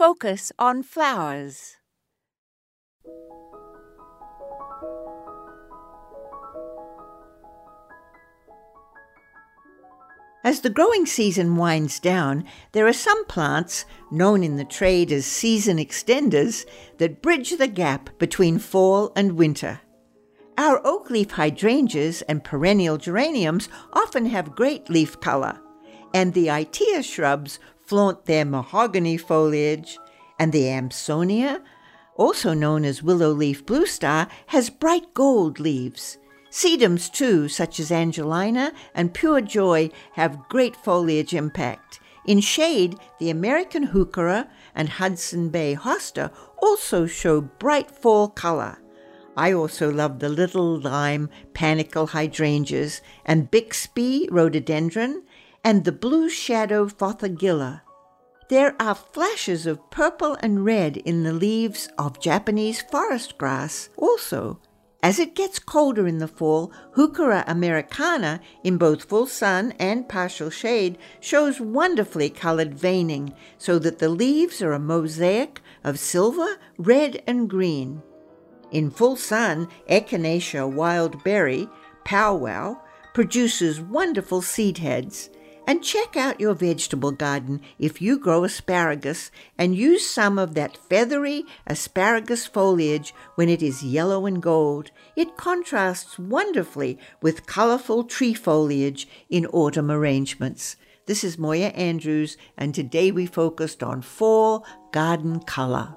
focus on flowers. As the growing season winds down, there are some plants, known in the trade as season extenders, that bridge the gap between fall and winter. Our oak leaf hydrangeas and perennial geraniums often have great leaf color, and the Itea shrubs flaunt their mahogany foliage, and the Amsonia, also known as willow leaf blue star, has bright gold leaves. Sedums, too, such as Angelina and Pure Joy, have great foliage impact. In shade, the American heuchera and Hudson Bay hosta also show bright fall color. I also love the little lime panicle hydrangeas and Bixby rhododendron and the blue shadow fothergilla. There are flashes of purple and red in the leaves of Japanese forest grass also, as it gets colder in the fall, Heuchera americana, in both full sun and partial shade, shows wonderfully colored veining, so that the leaves are a mosaic of silver, red, and green. In full sun, Echinacea wild berry, powwow, produces wonderful seed heads. And check out your vegetable garden if you grow asparagus and use some of that feathery asparagus foliage when it is yellow and gold. It contrasts wonderfully with colorful tree foliage in autumn arrangements. This is Moya Andrews, and today we focused on fall garden color.